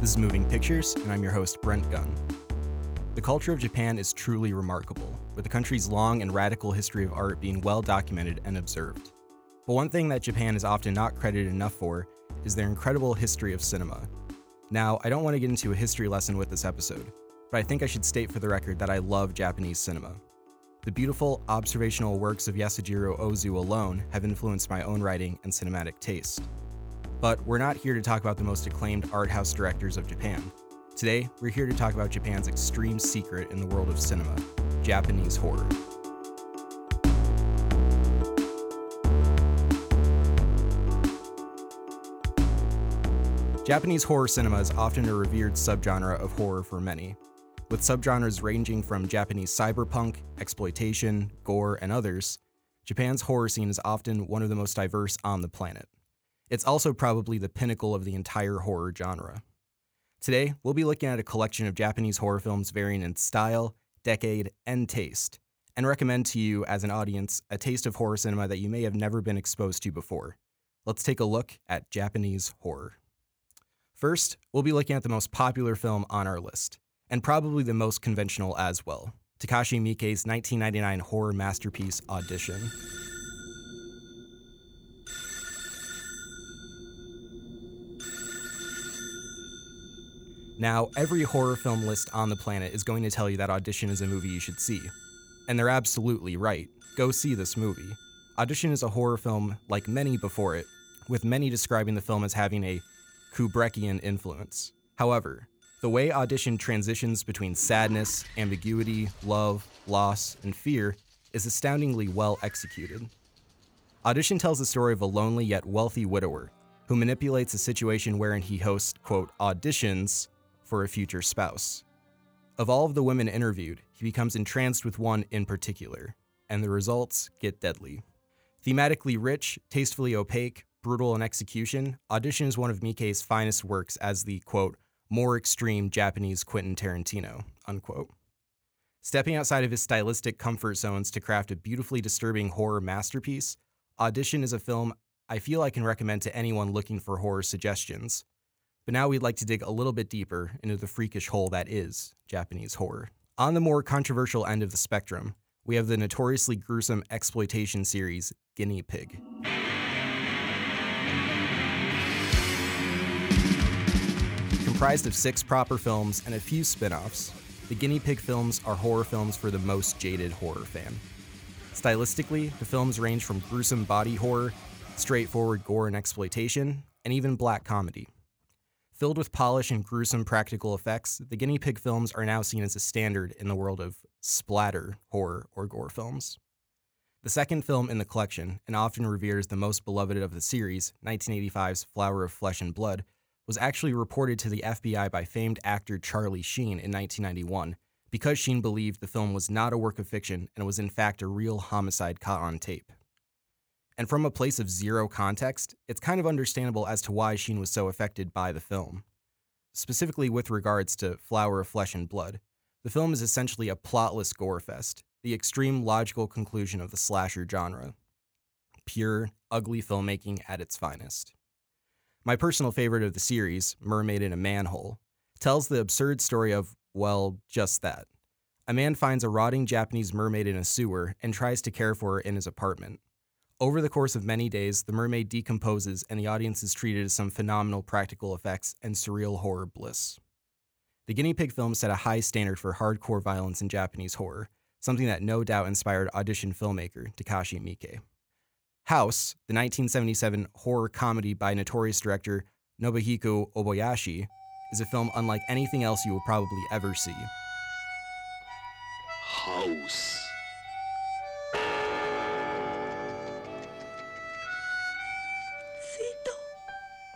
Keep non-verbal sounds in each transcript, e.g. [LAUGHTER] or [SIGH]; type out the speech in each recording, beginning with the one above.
This is Moving Pictures, and I'm your host, Brent Gunn. The culture of Japan is truly remarkable, with the country's long and radical history of art being well documented and observed. But one thing that Japan is often not credited enough for is their incredible history of cinema. Now, I don't want to get into a history lesson with this episode, but I think I should state for the record that I love Japanese cinema. The beautiful observational works of Yasujiro Ozu alone have influenced my own writing and cinematic taste. But we're not here to talk about the most acclaimed art house directors of Japan. Today, we're here to talk about Japan's extreme secret in the world of cinema Japanese horror. Japanese horror cinema is often a revered subgenre of horror for many, with subgenres ranging from Japanese cyberpunk, exploitation, gore, and others. Japan's horror scene is often one of the most diverse on the planet. It's also probably the pinnacle of the entire horror genre. Today, we'll be looking at a collection of Japanese horror films varying in style, decade, and taste, and recommend to you as an audience a taste of horror cinema that you may have never been exposed to before. Let's take a look at Japanese horror. First, we'll be looking at the most popular film on our list, and probably the most conventional as well Takashi Miike's 1999 horror masterpiece Audition. Now, every horror film list on the planet is going to tell you that Audition is a movie you should see. And they're absolutely right. Go see this movie. Audition is a horror film like many before it, with many describing the film as having a Kubrickian influence. However, the way Audition transitions between sadness, ambiguity, love, loss, and fear is astoundingly well executed. Audition tells the story of a lonely yet wealthy widower who manipulates a situation wherein he hosts, quote, auditions for a future spouse. Of all of the women interviewed, he becomes entranced with one in particular, and the results get deadly. Thematically rich, tastefully opaque, brutal in execution, Audition is one of Miike's finest works as the, quote, more extreme Japanese Quentin Tarantino, unquote. Stepping outside of his stylistic comfort zones to craft a beautifully disturbing horror masterpiece, Audition is a film I feel I can recommend to anyone looking for horror suggestions, but now we'd like to dig a little bit deeper into the freakish hole that is Japanese horror. On the more controversial end of the spectrum, we have the notoriously gruesome exploitation series Guinea Pig. Comprised of six proper films and a few spin offs, the Guinea Pig films are horror films for the most jaded horror fan. Stylistically, the films range from gruesome body horror, straightforward gore and exploitation, and even black comedy. Filled with polish and gruesome practical effects, the guinea pig films are now seen as a standard in the world of splatter horror or gore films. The second film in the collection, and often revered as the most beloved of the series, 1985's Flower of Flesh and Blood, was actually reported to the FBI by famed actor Charlie Sheen in 1991 because Sheen believed the film was not a work of fiction and was in fact a real homicide caught on tape. And from a place of zero context, it's kind of understandable as to why Sheen was so affected by the film. Specifically with regards to Flower of Flesh and Blood, the film is essentially a plotless gore fest, the extreme logical conclusion of the slasher genre. Pure, ugly filmmaking at its finest. My personal favorite of the series, Mermaid in a Manhole, tells the absurd story of, well, just that. A man finds a rotting Japanese mermaid in a sewer and tries to care for her in his apartment. Over the course of many days, the mermaid decomposes and the audience is treated to some phenomenal practical effects and surreal horror bliss. The Guinea Pig film set a high standard for hardcore violence in Japanese horror, something that no doubt inspired audition filmmaker Takashi Miike. House, the 1977 horror comedy by notorious director Nobuhiko Obayashi, is a film unlike anything else you will probably ever see. House.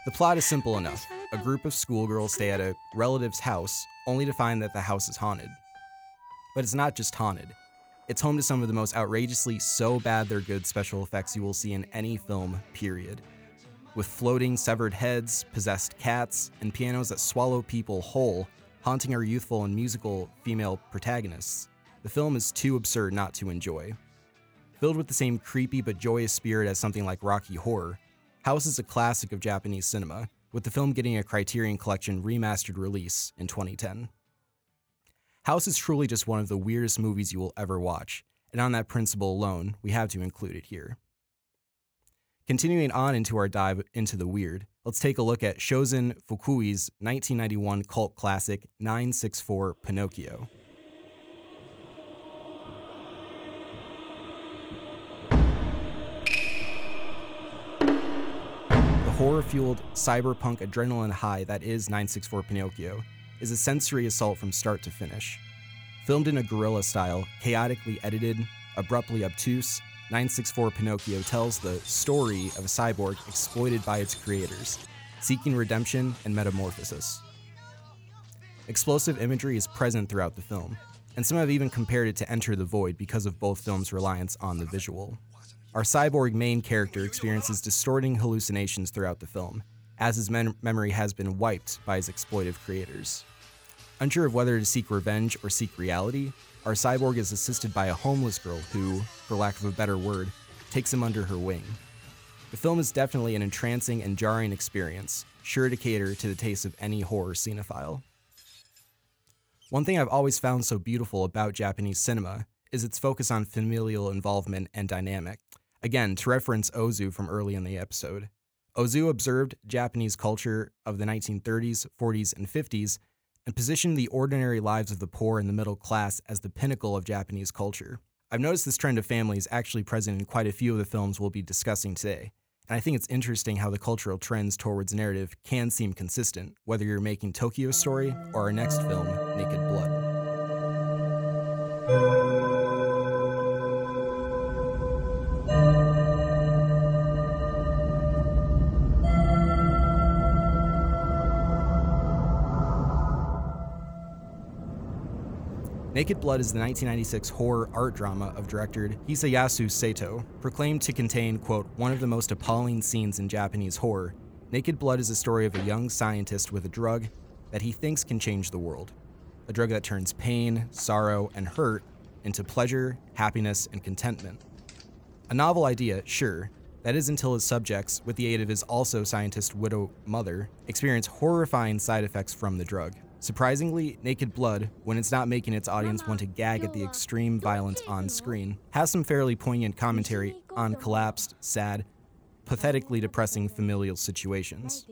The plot is simple enough. A group of schoolgirls stay at a relative's house, only to find that the house is haunted. But it's not just haunted. It's home to some of the most outrageously so bad they're good special effects you will see in any film, period. With floating severed heads, possessed cats, and pianos that swallow people whole, haunting our youthful and musical female protagonists, the film is too absurd not to enjoy. Filled with the same creepy but joyous spirit as something like Rocky Horror, House is a classic of Japanese cinema, with the film getting a Criterion Collection remastered release in 2010. House is truly just one of the weirdest movies you will ever watch, and on that principle alone, we have to include it here. Continuing on into our dive into the weird, let's take a look at Shozin Fukui's 1991 cult classic 964 Pinocchio. Horror fueled cyberpunk adrenaline high that is 964 Pinocchio is a sensory assault from start to finish. Filmed in a guerrilla style, chaotically edited, abruptly obtuse, 964 Pinocchio tells the story of a cyborg exploited by its creators, seeking redemption and metamorphosis. Explosive imagery is present throughout the film, and some have even compared it to Enter the Void because of both films' reliance on the visual. Our cyborg main character experiences distorting hallucinations throughout the film, as his mem- memory has been wiped by his exploitive creators. Unsure of whether to seek revenge or seek reality, our cyborg is assisted by a homeless girl who, for lack of a better word, takes him under her wing. The film is definitely an entrancing and jarring experience, sure to cater to the taste of any horror cinephile. One thing I've always found so beautiful about Japanese cinema is its focus on familial involvement and dynamic. Again, to reference Ozu from early in the episode, Ozu observed Japanese culture of the 1930s, 40s, and 50s and positioned the ordinary lives of the poor and the middle class as the pinnacle of Japanese culture. I've noticed this trend of family is actually present in quite a few of the films we'll be discussing today, and I think it's interesting how the cultural trends towards narrative can seem consistent, whether you're making Tokyo Story or our next film, Naked Blood. Naked Blood is the 1996 horror art drama of director Hisayasu Sato. Proclaimed to contain, quote, one of the most appalling scenes in Japanese horror, Naked Blood is a story of a young scientist with a drug that he thinks can change the world. A drug that turns pain, sorrow, and hurt into pleasure, happiness, and contentment. A novel idea, sure, that is until his subjects, with the aid of his also scientist widow mother, experience horrifying side effects from the drug. Surprisingly, Naked Blood, when it's not making its audience want to gag at the extreme violence on screen, has some fairly poignant commentary on collapsed, sad, pathetically depressing familial situations.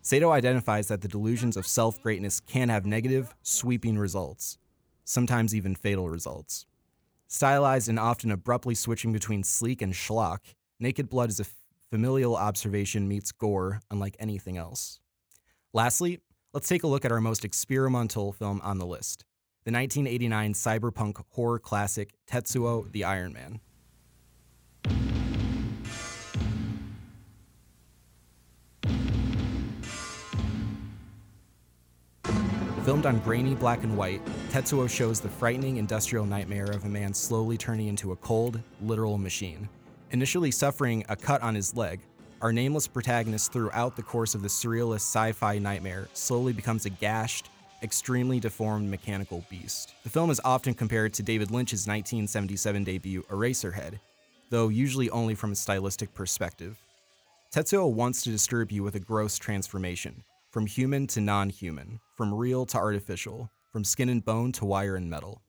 Sato identifies that the delusions of self greatness can have negative, sweeping results, sometimes even fatal results. Stylized and often abruptly switching between sleek and schlock, Naked Blood is a familial observation meets gore unlike anything else. Lastly, let's take a look at our most experimental film on the list the 1989 cyberpunk horror classic Tetsuo the Iron Man. Filmed on grainy black and white, Tetsuo shows the frightening industrial nightmare of a man slowly turning into a cold, literal machine. Initially suffering a cut on his leg, our nameless protagonist throughout the course of the surrealist sci fi nightmare slowly becomes a gashed, extremely deformed mechanical beast. The film is often compared to David Lynch's 1977 debut Eraserhead, though usually only from a stylistic perspective. Tetsuo wants to disturb you with a gross transformation, from human to non human, from real to artificial, from skin and bone to wire and metal.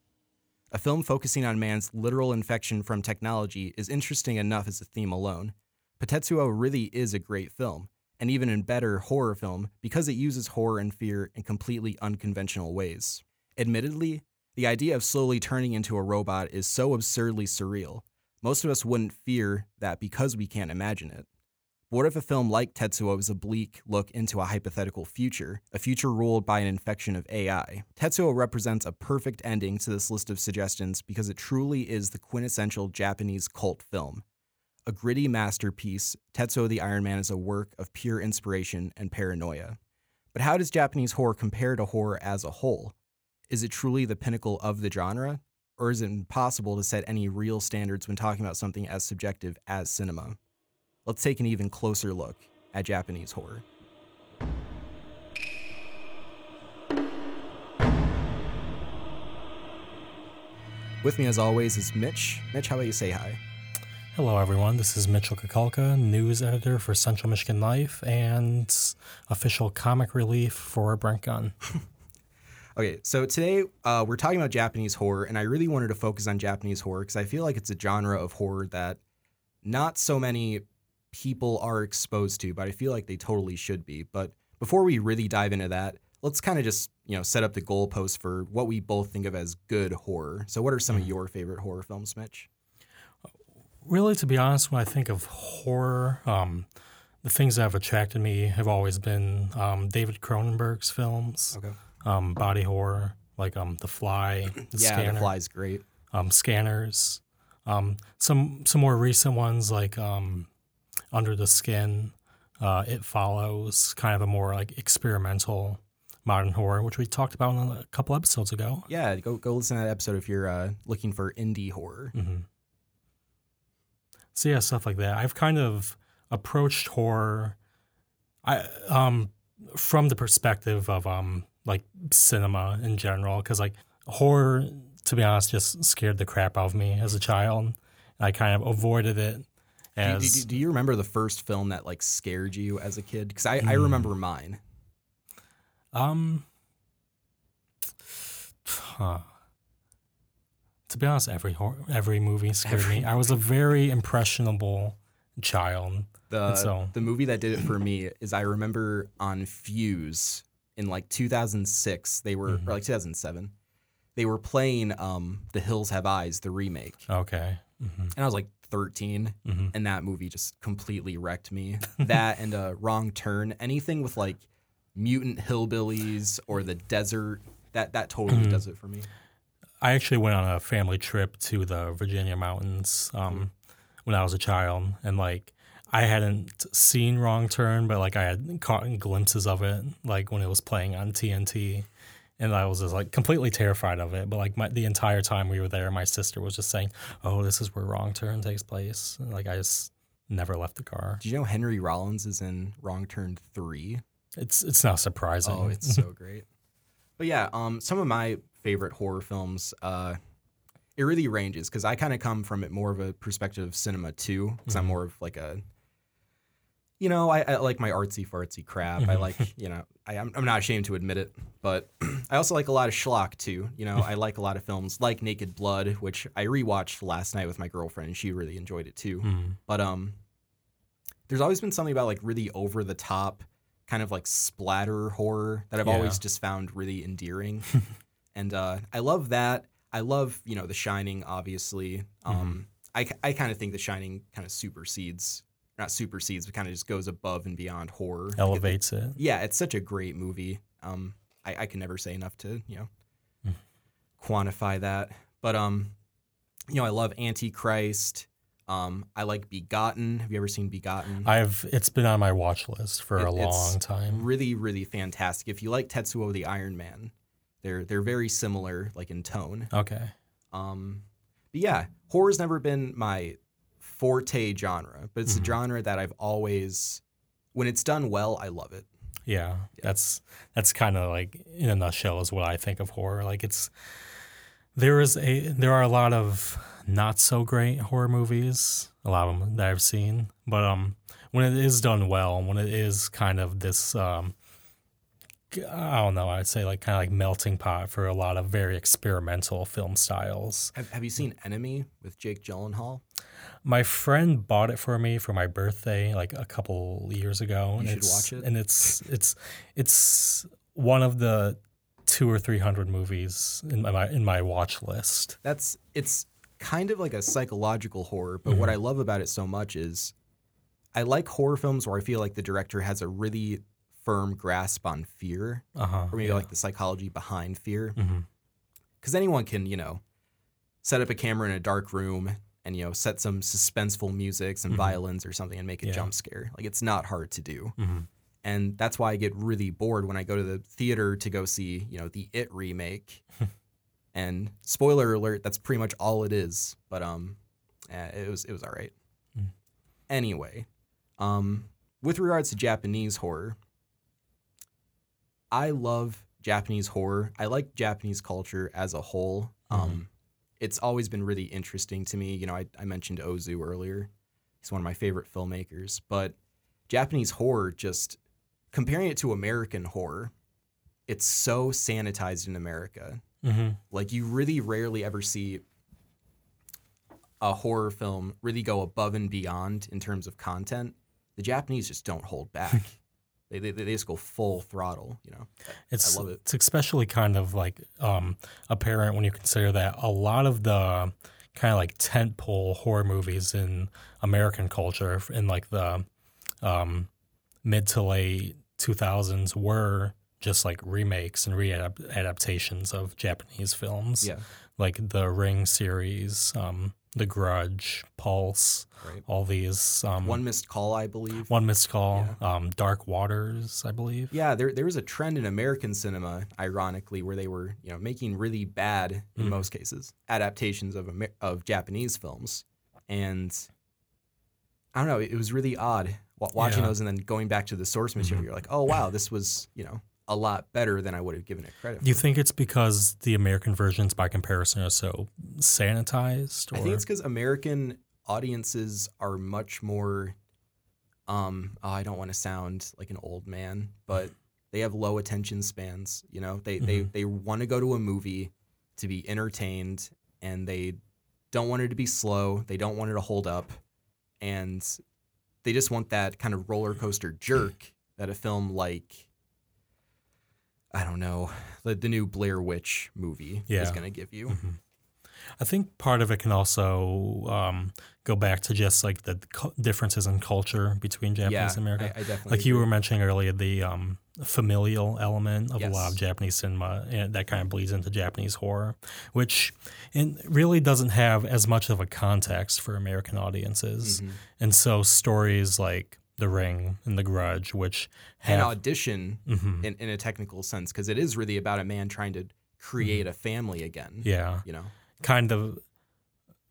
A film focusing on man's literal infection from technology is interesting enough as a theme alone, Tetsuo really is a great film, and even a better horror film because it uses horror and fear in completely unconventional ways. Admittedly, the idea of slowly turning into a robot is so absurdly surreal. Most of us wouldn't fear that because we can't imagine it. But what if a film like Tetsuo is a bleak look into a hypothetical future, a future ruled by an infection of AI? Tetsuo represents a perfect ending to this list of suggestions because it truly is the quintessential Japanese cult film. A gritty masterpiece, Tetsuo the Iron Man is a work of pure inspiration and paranoia. But how does Japanese horror compare to horror as a whole? Is it truly the pinnacle of the genre? Or is it impossible to set any real standards when talking about something as subjective as cinema? Let's take an even closer look at Japanese horror. With me, as always, is Mitch. Mitch, how about you say hi? Hello, everyone. This is Mitchell Kukulka, news editor for Central Michigan Life and official comic relief for Brent Gunn. [LAUGHS] Okay, so today uh, we're talking about Japanese horror, and I really wanted to focus on Japanese horror because I feel like it's a genre of horror that not so many people are exposed to, but I feel like they totally should be. But before we really dive into that, let's kind of just you know set up the goalpost for what we both think of as good horror. So, what are some of your favorite horror films, Mitch? Really, to be honest, when I think of horror, um, the things that have attracted me have always been um, David Cronenberg's films, Okay. um, body horror, like um, The Fly, The [CLEARS THROAT] yeah, Scanner, The Fly's great. um, Scanners. Um, some some more recent ones like um, Under the Skin, uh, It Follows, kind of a more like experimental modern horror, which we talked about a couple episodes ago. Yeah, go go listen to that episode if you're uh, looking for indie horror. hmm So yeah, stuff like that. I've kind of approached horror, I um from the perspective of um like cinema in general, because like horror, to be honest, just scared the crap out of me as a child. And I kind of avoided it Do, as do, do, do you remember the first film that like scared you as a kid? Because I, I Hmm. remember mine. um. Huh. To be honest, every hor- every movie scared me. I was a very impressionable child. The so- the movie that did it for me is I remember on Fuse in like 2006 they were Mhm. or like 2007 they were playing um The Hills Have Eyes the remake Okay. hmm and I was like 13 hmm and that movie just completely wrecked me. [LAUGHS] that and a Wrong Turn anything with like mutant hillbillies or the desert that that totally Mhm. does it for me. I actually went on a family trip to the Virginia mountains um, when I was a child, and like I hadn't seen Wrong Turn, but like I had caught glimpses of it, like when it was playing on TNT, and I was just like completely terrified of it. But like my, the entire time we were there, my sister was just saying, "Oh, this is where Wrong Turn takes place." And, like I just never left the car. Do you know Henry Rollins is in Wrong Turn 3? It's it's not surprising. Oh, it's so [LAUGHS] great. But yeah, um, some of my favorite horror films, uh, it really ranges because I kind of come from it more of a perspective of cinema too, because I'm Mhm. more of like a, you know, I, I like my artsy fartsy crap. I Mhm. like, [LAUGHS] you know, I, I'm, I'm not ashamed to admit it, but [CLEARS THROAT] I also like a lot of schlock too. You know, I like a lot of films like Naked Blood, which I rewatched last night with my girlfriend, and she really enjoyed it too. Mhm. But um, there's always been something about like really over the top, kind of like splatter horror that I've Yeah. always just found really endearing, [LAUGHS] and uh, I love that. I love you know The Shining, obviously. Um, I I kind of think The Shining kind of supersedes, not supersedes, but kind of just goes above and beyond horror. It- elevates it. yeah, it's such a great movie. Um, I, I can never say enough to you know Mm. quantify that. But um, you know, I love Antichrist. Um, I like Begotten. Have you ever seen Begotten? I've it's been on my watch list for It- a it's long time. really, really fantastic. If you like Tetsuo the Iron Man, they're they're very similar, like in tone. Okay. Um, but yeah, horror's never been my forte genre, but it's Mhm. a genre that I've always, when it's done well, I love it. Yeah, that's that's kind of like in a nutshell is what I think of horror. Like it's there is a there are a lot of not so great horror movies, a lot of them that I've seen, but um when it is done well, when it is kind of this um I don't know, I'd say like kind of like melting pot for a lot of very experimental film styles. Have, have you seen Enemy with Jake Gyllenhaal? My friend bought it for me for my birthday like a couple years ago. and should it's- watch it. And it's it's it's one of the two or three hundred movies in my in my watch list. That's it's kind of like a psychological horror, but what mm-hmm. I love about it so much is I like horror films where I feel like the director has a really firm grasp on fear, Uh huh. or maybe like the psychology behind fear. because anyone can, you know, set up a camera in a dark room and you know set some suspenseful music, some Mhm. violins or something, and make a Yeah. jump scare. Like it's not hard to do, hmm and that's why I get really bored when I go to the theater to go see, you know, the It remake. [LAUGHS] and spoiler alert, that's pretty much all it is. But um, eh, it was it was all right. Mm. Anyway, um, with regards to Japanese horror, I love Japanese horror. I like Japanese culture as a whole. Um, it's always been really interesting to me. You know, I, I mentioned Ozu earlier. He's one of my favorite filmmakers, but Japanese horror just comparing it to American horror, it's so sanitized in America. hmm Like you really rarely ever see a horror film really go above and beyond in terms of content. The Japanese just don't hold back. [LAUGHS] they, they they just go full throttle. You know, It's love it. it's especially kind of like um, apparent when you consider that a lot of the kind of like tentpole horror movies in American culture in like the um, mid to late 2000s were just like remakes and readaptations of Japanese films, yeah, like the Ring series, um, The Grudge, Pulse, right. all these. Um, One missed call, I believe. one missed call, um, Dark Waters, I believe. Yeah, there there was a trend in American cinema, ironically, where they were you know making really bad in Mhm. most cases adaptations of Amer- of Japanese films, and I don't know, it was really odd watching Yeah. those and then going back to the source material. Mhm. You're like, oh wow, this was you know a lot better than I would have given it credit. Do you think it's because the American versions, by comparison, are so sanitized? Or? I think it's because American audiences are much more. Um, oh, I don't want to sound like an old man, but [LAUGHS] they have low attention spans. You know, they they Mhm. they want to go to a movie to be entertained, and they don't want it to be slow. They don't want it to hold up, and they just want that kind of roller coaster jerk that a film like. I don't know the the new Blair Witch movie is going to give you. Mhm. I think part of it can also um, go back to just like the differences in culture between Japanese yeah, and American. I, I definitely like you agree. were mentioning earlier, the um, familial element of a lot of Japanese cinema and that kind of bleeds into Japanese horror, which it really doesn't have as much of a context for American audiences. Mhm. And so stories like The Ring and The Grudge, which an have audition Mhm. in, in a technical sense because it is really about a man trying to create a family again. Mm-hmm. yeah, You know, kind of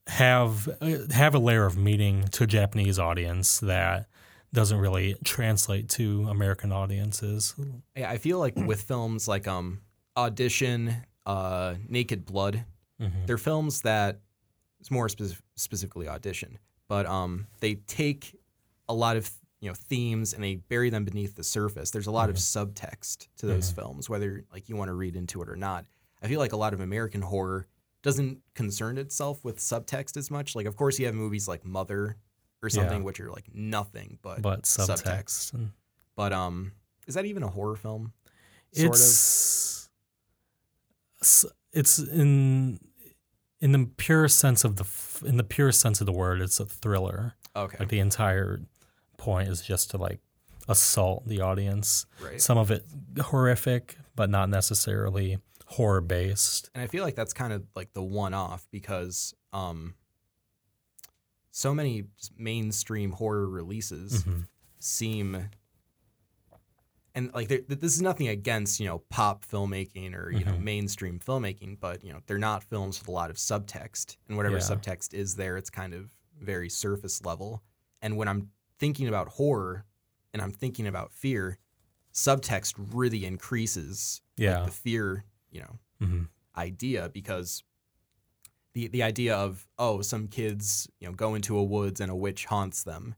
have uh, have a layer of meaning to a Japanese audience that doesn't really translate to American audiences. Yeah, I feel like with films like um Audition, uh, Naked Blood, Mhm. they're films that it's more spec- specifically Audition, but um they take a lot of you know themes and they bury them beneath the surface. There's a lot of subtext to those films, whether like you want to read into it or not. I feel like a lot of American horror doesn't concern itself with subtext as much. Like, of course, you have movies like Mother or something, Yeah. which are like nothing but But subtext. subtext. and But um, is that even a horror film? Sort it's s- it's in in the purest sense of the in the purest sense of the word, it's a thriller. Okay, Like the entire point is just to like assault the audience. right. Some of it horrific, but not necessarily horror based. and I feel like that's kind of like the one off because um, so many mainstream horror releases Mhm. seem. And like there- this is nothing against you know pop filmmaking or you know Mhm. mainstream filmmaking, but you know they're not films with a lot of subtext, and whatever Yeah. subtext is there, it's kind of very surface level. And when I'm thinking about horror, and I'm thinking about fear, subtext really increases Yeah. the fear, you know, hmm idea because the the idea of oh some kids you know go into a woods and a witch haunts them.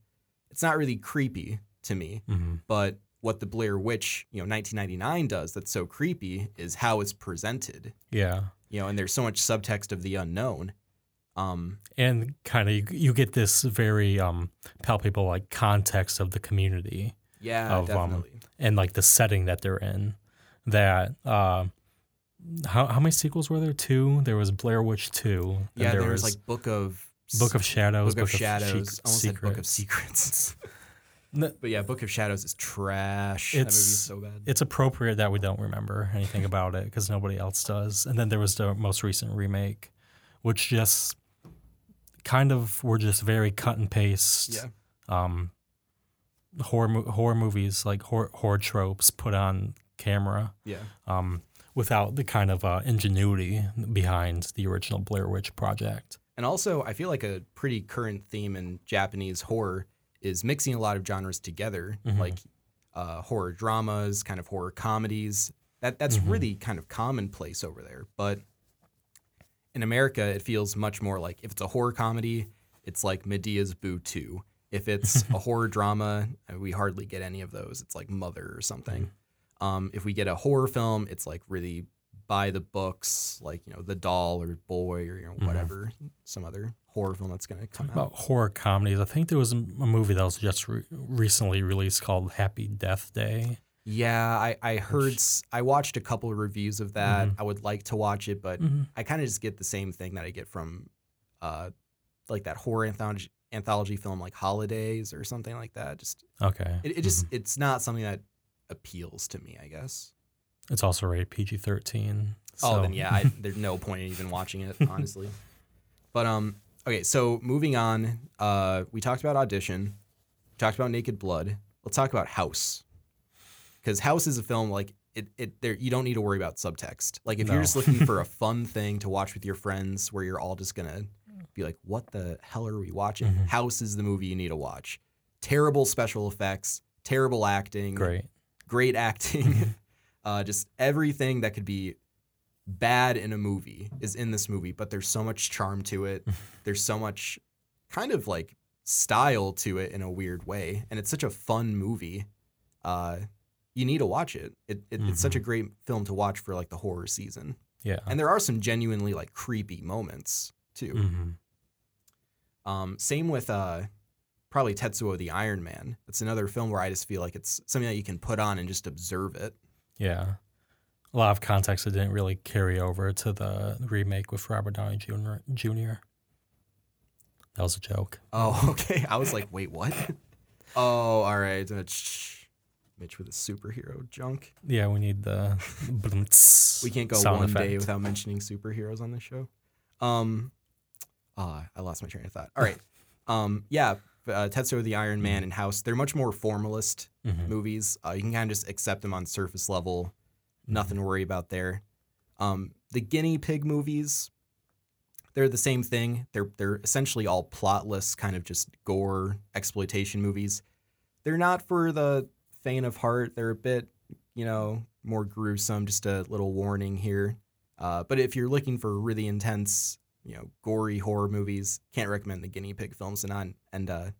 It's not really creepy to me hmm but what the Blair Witch you know 1999 does that's so creepy is how it's presented. Yeah. you know and there's so much subtext of the unknown um And kind of you, you get this very um, palpable like context of the community yeah Of, um, definitely and like the setting that they're in. That uh, how how many sequels were there? Two. There was Blair Witch Two. yeah there there was like Book of Book of Shadows. Book of Chic- Shadows almost said Book of Secrets. [LAUGHS] But yeah Book of Shadows is trash It's- so bad It's appropriate that we don't remember anything about it because nobody else does. And then there was the most recent remake, which just kind of were just very cut and paste. yeah Um, horror horror movies like horror, horror tropes put on camera. yeah Um, without the kind of uh, ingenuity behind the original Blair Witch project. And also, I feel like a pretty current theme in Japanese horror is mixing a lot of genres together, Mhm. like uh, horror dramas, kind of horror comedies. That that's Mhm. really kind of commonplace over there. But in America, it feels much more like if it's a horror comedy, it's like Madea's Boo 2. If it's [LAUGHS] a horror drama, uh, we hardly get any of those. It's like Mother or something. Um, if we get a horror film, it's like really by the books, like you know The Doll or Boy or you know whatever, some other horror film that's gonna come out. About horror comedies, I think there was a a movie that was just re- recently released called Happy Death Day. Yeah, I, I heard, I watched a couple of reviews of that. I would like to watch it, but Mhm. I kind of just get the same thing that I get from, uh, like that horror anthology anthology film like Holidays or something like that. Just Okay. it, it just it's not something that appeals to me. I guess. It's also rated PG 13. Oh, then yeah, I, [LAUGHS] there's no point in even watching it, [LAUGHS] honestly. but um, okay, so moving on, uh, we talked about audition, talked about Naked Blood. Let's talk about House, because House is a film like it. It there you don't need to worry about subtext. Like if you're just looking for a [LAUGHS] fun thing to watch with your friends, where you're all just gonna be like, "What the hell are we watching?" Mhm. House is the movie you need to watch. Terrible special effects, terrible acting, great. great acting, [LAUGHS] uh, just everything that could be bad in a movie is in this movie. But there's so much charm to it. [LAUGHS] there's so much kind of like style to it in a weird way, and it's such a fun movie. Uh, you need to watch it. It, it It's such a great film to watch for like the horror season, Yeah. and there are some genuinely like creepy moments too. hmm Um, same with uh, probably Tetsuo the Iron Man. It's another film where I just feel like it's something that you can put on and just observe it. Yeah. A lot of context that didn't really carry over to the remake with Robert Downey Jr. Jr. That was a joke. Oh, [LAUGHS] okay. I was like, wait, what? [LAUGHS] Oh, all right. Uh. Mitch with his superhero junk. Yeah, we need the [LAUGHS] We can't go one effect. day without mentioning superheroes on this show. Um, ah, I lost my train of thought. All right. [LAUGHS] Um, yeah, uh, Tetsuo the Iron Man and House. They're much more formalist Mhm. movies. Uh, you can kind of just accept them on surface level. Nothing to worry about there. Um, the guinea pig movies, they're the same thing. They're they're essentially all plotless, kind of just gore exploitation movies. They're not for the faint of heart. They're a bit, you know, more gruesome. Just a little warning here. Uh, but if you're looking for really intense, you know, gory horror movies, can't recommend the guinea pig films. And on and uh,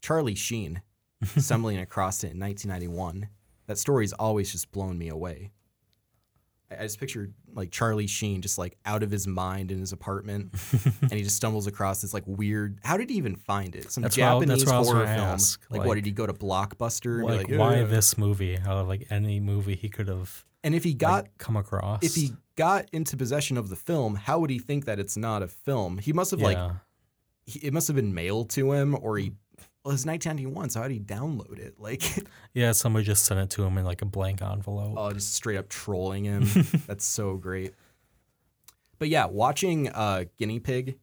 Charlie Sheen [LAUGHS] stumbling across it in 1991. That story's always just blown me away. I, just pictured like Charlie Sheen just like out of his mind in his apartment, [LAUGHS] and he just stumbles across this like weird. How did he even find it? Some That's Japanese what horror film. ask, Like, what did he go to Blockbuster? and like, like, why this movie out of like any movie he could have And if he got like, come across? if he got into possession of the film, how would he think that it's not a film? He must have like he, it must have been mailed to him, or he. Well, it's 1991, so how did he download it? Like, [LAUGHS] yeah, somebody just sent it to him in like a blank envelope. oh, just straight up trolling him. [LAUGHS] That's so great. But yeah, watching uh, Guinea Pig,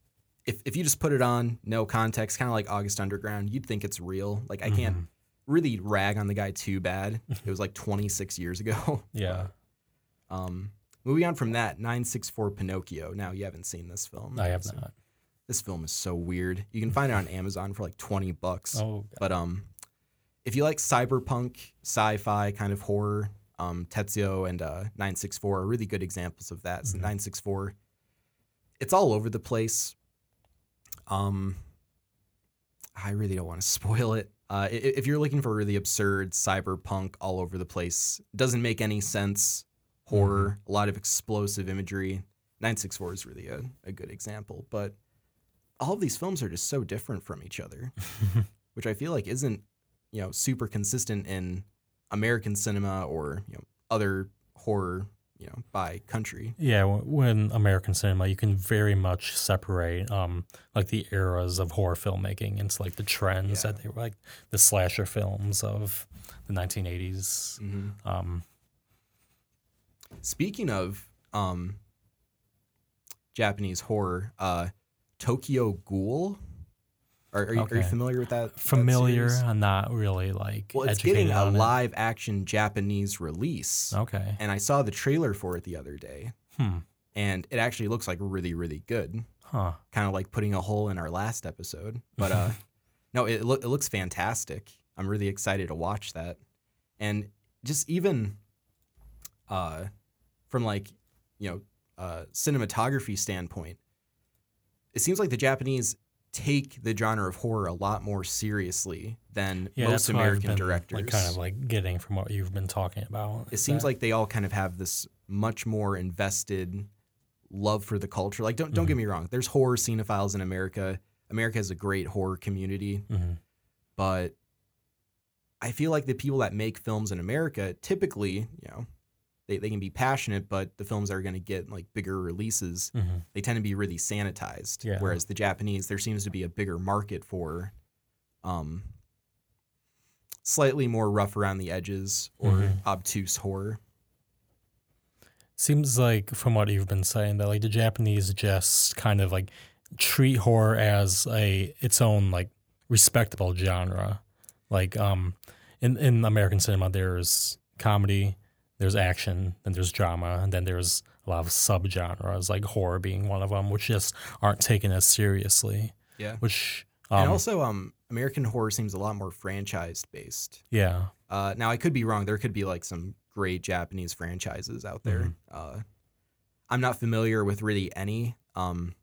if if you just put it on, no context, kind of like August Underground, you'd think it's real. Like I can't Mhm. really rag on the guy too bad. It was like 26 years ago. [LAUGHS] Yeah, Um, moving on from that, 964 Pinocchio. Now you haven't seen this film. I have so- not. This film is so weird. You can find it on [LAUGHS] Amazon for like 20 bucks. Oh, But um, if you like cyberpunk, sci-fi kind of horror, um, Tetsuo and uh, 964 are really good examples of that. So Mhm. 964, it's all over the place. Um, I really don't want to [LAUGHS] spoil it. Uh, if you're looking for really absurd cyberpunk all over the place, doesn't make any sense. Horror, a lot of explosive imagery. 964 is really a, a good example, but all of these films are just so different from each other [LAUGHS] which I feel like isn't, you know, super consistent in American cinema or, you know, other horror, you know, by country. Yeah, when American cinema, you can very much separate um like the eras of horror filmmaking into like the trends Yeah. that they were like the slasher films of the 1980s. Um, Speaking of um Japanese horror, uh Tokyo Ghoul. Are, are, you, are you familiar with that? that familiar, series? I'm not really like Well, it's getting a it. live action Japanese release. Okay. And I saw the trailer for it the other day, Hmm. and it actually looks like really, really good. Huh. kind of like putting a hole in our last episode. But uh, [LAUGHS] [LAUGHS] no, it, loo- it looks fantastic. I'm really excited to watch that. And just even uh, from like, you know, uh, cinematography standpoint, it seems like the Japanese take the genre of horror a lot more seriously than Yeah, most American directors. Like kind of like getting from what you've been talking about. it seems that- like they all kind of have this much more invested love for the culture. Like don't don't get Mhm. me wrong, there's horror cinephiles in America. America has a great horror community, Mhm. but I feel like the people that make films in America typically, you know, they, they can be passionate, but the films that are going to get like bigger releases, Mhm. they tend to be really sanitized. Yeah. Whereas the Japanese, there seems to be a bigger market for um, slightly more rough around the edges or Mhm. obtuse horror. Seems like from what you've been saying that like the Japanese just kind of like treat horror as a its own like respectable genre. Like um in in American cinema there's comedy, there's action, then there's drama, and then there's a lot of subgenres like horror being one of them, which just aren't taken as seriously. Yeah. Which um, and also, um, American horror seems a lot more franchise based. yeah, Uh, now I could be wrong. There could be like some great Japanese franchises out there. Mhm. Uh, I'm not familiar with really any. Um,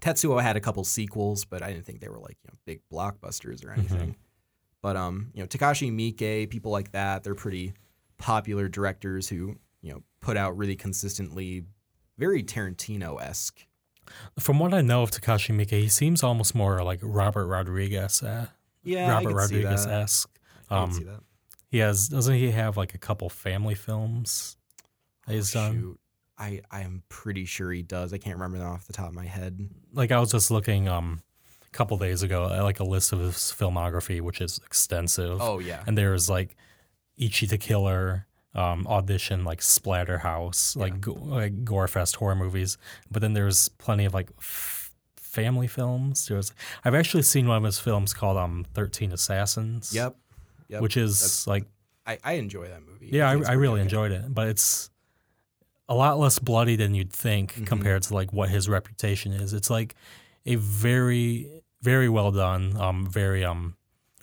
Tetsuo had a couple sequels, but I didn't think they were like you know big blockbusters or anything. But um, you know Takashi Miike, people like that, they're pretty popular directors who you know put out really consistently, very Tarantino esque. from what I know of Takashi Miike, he seems almost more like Robert Rodriguez. Uh, Yeah, Robert Rodriguez that. esque. Um, see that. He has doesn't he have like a couple family films that he's Oh, done? shoot. I I am pretty sure he does. I can't remember them off the top of my head. Like I was just looking um a couple days ago at like a list of his filmography, which is extensive. Oh yeah, And there's like Ichi the Killer, um, Audition, like Splatterhouse, like go, like Gorefest horror movies. But then there's plenty of like f- family films. There's I've actually seen one of his films called um Thirteen Assassins. yep, yep. Which is That's- like I, I enjoy that movie. Yeah, think I, I really okay. enjoyed it, but it's a lot less bloody than you'd think Mhm. compared to like what his reputation is. It's like a very, very well done, um, very um,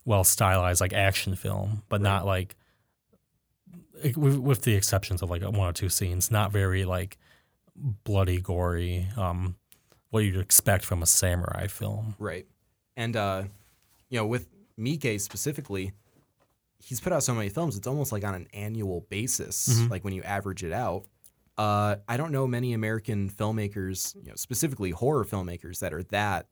well stylized like action film, but Right. not like like, with, with the exceptions of like one or two scenes, not very like bloody, gory. Um, what you'd expect from a samurai film. Right, and uh, you know, with Mike specifically, he's put out so many films. It's almost like on an annual basis. Mhm. Like when you average it out. Uh, I don't know many American filmmakers, you know, specifically horror filmmakers, that are that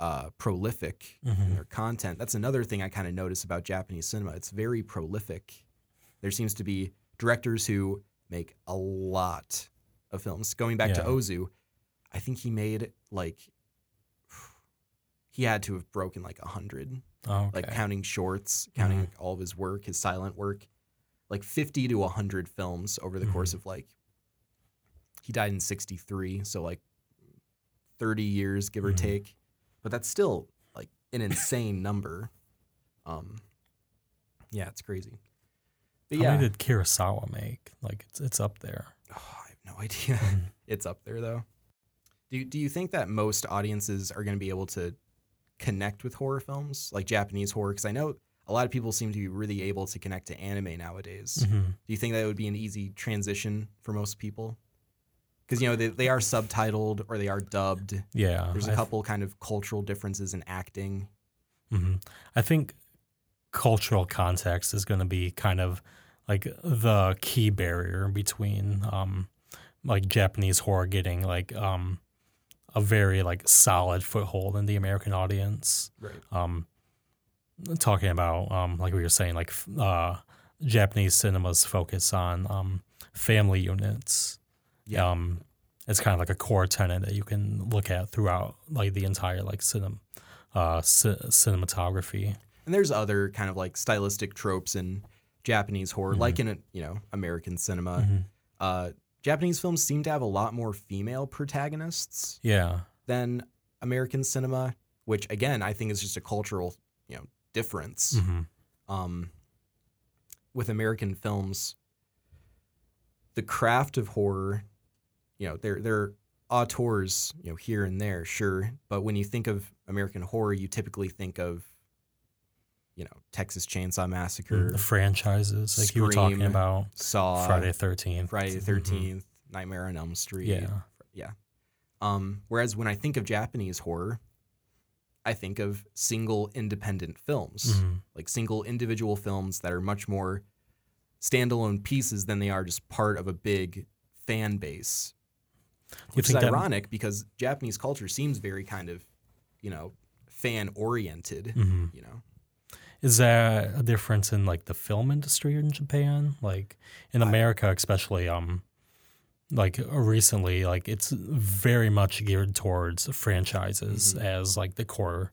uh, prolific in Mhm. their content. That's another thing I kind of notice about Japanese cinema. It's very prolific. There seems to be directors who make a lot of films. Going back to Ozu, I think he made like [SIGHS] he had to have broken like a hundred, Okay. like counting shorts, counting Mhm. like, all of his work, his silent work, like fifty to hundred films over the course Mhm. of like. He died in '63, so like thirty years, give or Mhm. take, but that's still like an insane number. Um, yeah, it's crazy. But How yeah, many did Kurosawa make? Like it's it's up there. oh, I have no idea. Mhm. [LAUGHS] it's up there though. Do you, do you think that most audiences are going to be able to connect with horror films like Japanese horror? Because I know a lot of people seem to be really able to connect to anime nowadays. Mhm. Do you think that would be an easy transition for most people? Because you know they, they are [LAUGHS] subtitled or they are dubbed. Yeah. There's I a couple kind of cultural differences in acting. hmm I think cultural context is going to be kind of like the key barrier between um, like Japanese horror getting like um, a very like solid foothold in the American audience. Right. Um, talking about um, like we were saying, like uh, Japanese cinema's focus on um, family units. Yeah. Um, it's kind of like a core tenet that you can look at throughout like the entire like cinema, uh, ci- cinematography. And there's other kind of like stylistic tropes in Japanese horror, Mhm. like in a, you know American cinema. Mhm. Uh, Japanese films seem to have a lot more female protagonists Yeah. than American cinema, which again I think is just a cultural you know difference. hmm Um, with American films, the craft of horror, you know, they're they're auteurs, you know, here and there, sure, but when you think of American horror, you typically think of you know Texas Chainsaw Massacre, The franchises like you were talking about Saw, Friday Thirteenth, Friday the 13th Nightmare on Elm Street. Yeah. Yeah. Um, whereas when I think of Japanese horror, I think of single independent films, Mhm. like single individual films that are much more standalone pieces than they are just part of a big fan base. Which is think that- ironic because Japanese culture seems very kind of, you know, fan oriented, Mhm. you know. Is there a difference in like the film industry in Japan? Like in America, especially, um, like uh, recently, like it's very much geared towards franchises Mm-hmm. as like the core,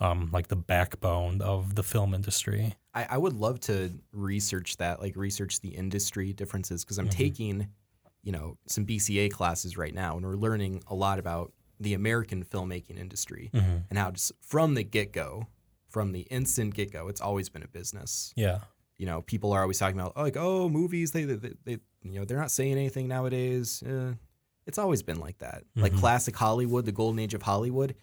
um, like the backbone of the film industry. I, I would love to research that, like research the industry differences, because I'm Mhm. taking, you know, some BCA classes right now, and we're learning a lot about the American filmmaking industry Mhm. and how just from the get go, from the instant get go, it's always been a business. Yeah. You know, people are always talking about like, oh, movies, they, they, they you know, they're not saying anything nowadays. Uh, it's always been like that. Like Mhm. classic Hollywood, the golden age of Hollywood,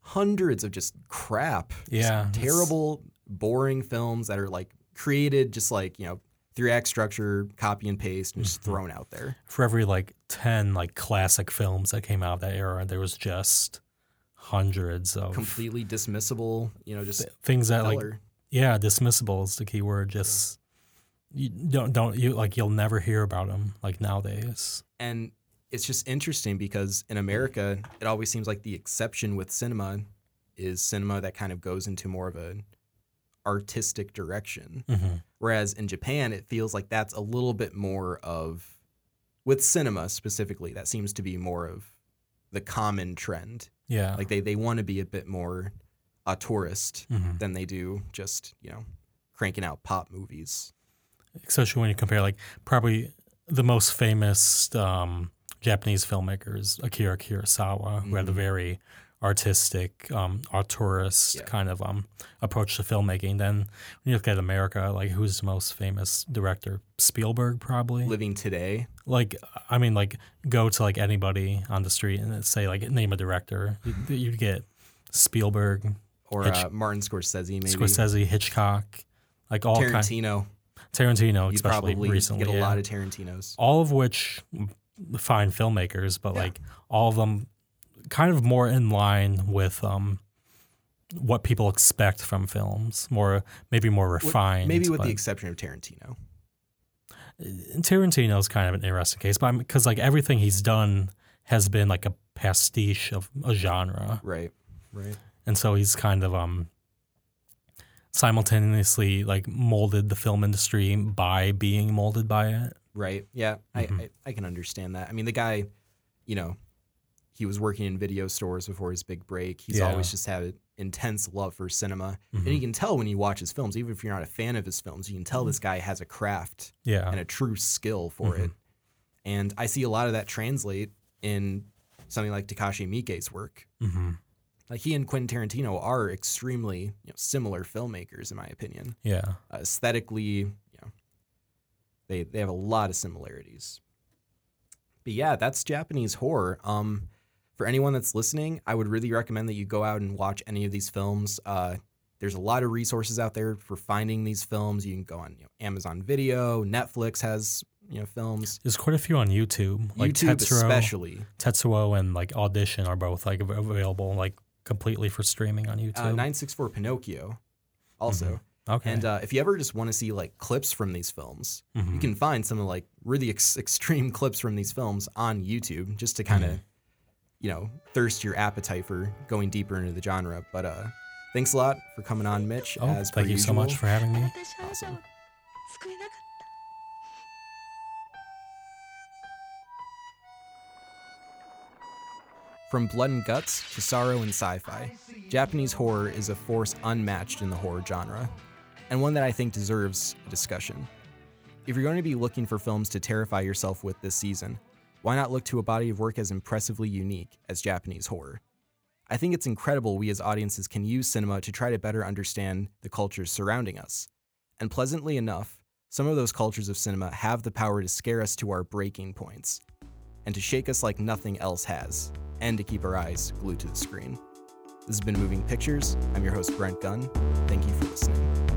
hundreds of just crap, Yeah, it's- terrible, boring films that are like created just like you know three act structure, copy and paste, and Mm-hmm. just thrown out there. For every like ten like classic films that came out of that era, there was just hundreds of Completely dismissible, you know, just th- things that like. Yeah, dismissible is the key word. Just you don't don't you like you'll never hear about them like nowadays. and it's just interesting because in America, it always seems like the exception with cinema is cinema that kind of goes into more of an artistic direction. Mm-hmm. Whereas in Japan, it feels like that's a little bit more of, with cinema specifically, that seems to be more of the common trend. Yeah, Like they, they want to be a bit more auteurist Mhm. than they do just, you know, cranking out pop movies. especially when you compare like probably the most famous um, Japanese filmmakers, Akira Kurosawa, who had a Mhm. very artistic, um, auteurist Yeah. kind of um, approach to filmmaking. Then when you look at America, like who's the most famous director? Spielberg, probably. Living today, like I mean, like go to like anybody on the street and say like name a director. You, you get Spielberg, or Hitch- uh, Martin Scorsese, maybe. Scorsese, Hitchcock, like all kind. Tarantino. Tarantino, You especially probably recently, get a yeah. lot of Tarantinos. all of which fine filmmakers, but Yeah. like all of them kind of more in line with um what people expect from films, more maybe more refined. Maybe with the exception of Tarantino. Tarantino is kind of an interesting case, but because like everything he's done has been like a pastiche of a genre, Right. Right. and so he's kind of um simultaneously like molded the film industry by being molded by it. Right. Yeah. I, Mhm. I, I can understand that. I mean, the guy, you know, he was working in video stores before his big break. He's Yeah. always just had an intense love for cinema. And Mhm. you can tell when you watch his films, even if you're not a fan of his films, you can tell this guy has a craft Yeah, and a true skill for it. And I see a lot of that translate in something like Takashi Miike's work. hmm Like he and Quentin Tarantino are extremely you know, similar filmmakers, in my opinion. yeah. uh, aesthetically, you know, they they have a lot of similarities. But yeah, that's Japanese horror. Um, for anyone that's listening, I would really recommend that you go out and watch any of these films. Uh, there's a lot of resources out there for finding these films. You can go on you know, Amazon Video, Netflix has you know films, There's quite a few on YouTube, like YouTube Tetsuo, especially. Tetsuo and like Audition are both like available like completely for streaming on Uh, YouTube. 964 Pinocchio, also. okay, And uh, if you ever just want to see like clips from these films, you Mhm. can find some of like really ex- extreme [LAUGHS] clips from these films on YouTube just to kind of, Mhm you know, thirst your appetite for going deeper into the genre. But uh, thanks a lot for coming on, Mitch. Oh, as thank you usual. so much for having me. Awesome. From blood and guts to sorrow and sci fi, Japanese horror is a force unmatched in the horror genre, and one that I think deserves a discussion. If you're going to be looking for films to terrify yourself with this season, why not look to a body of work as impressively unique as Japanese horror? I think it's incredible we as audiences can use cinema to try to better understand the cultures surrounding us. And pleasantly enough, some of those cultures of cinema have the power to scare us to our breaking points and to shake us like nothing else has, and to keep our eyes glued to the screen. This has been Moving Pictures. I'm your host, Brent Gunn. Thank you for listening.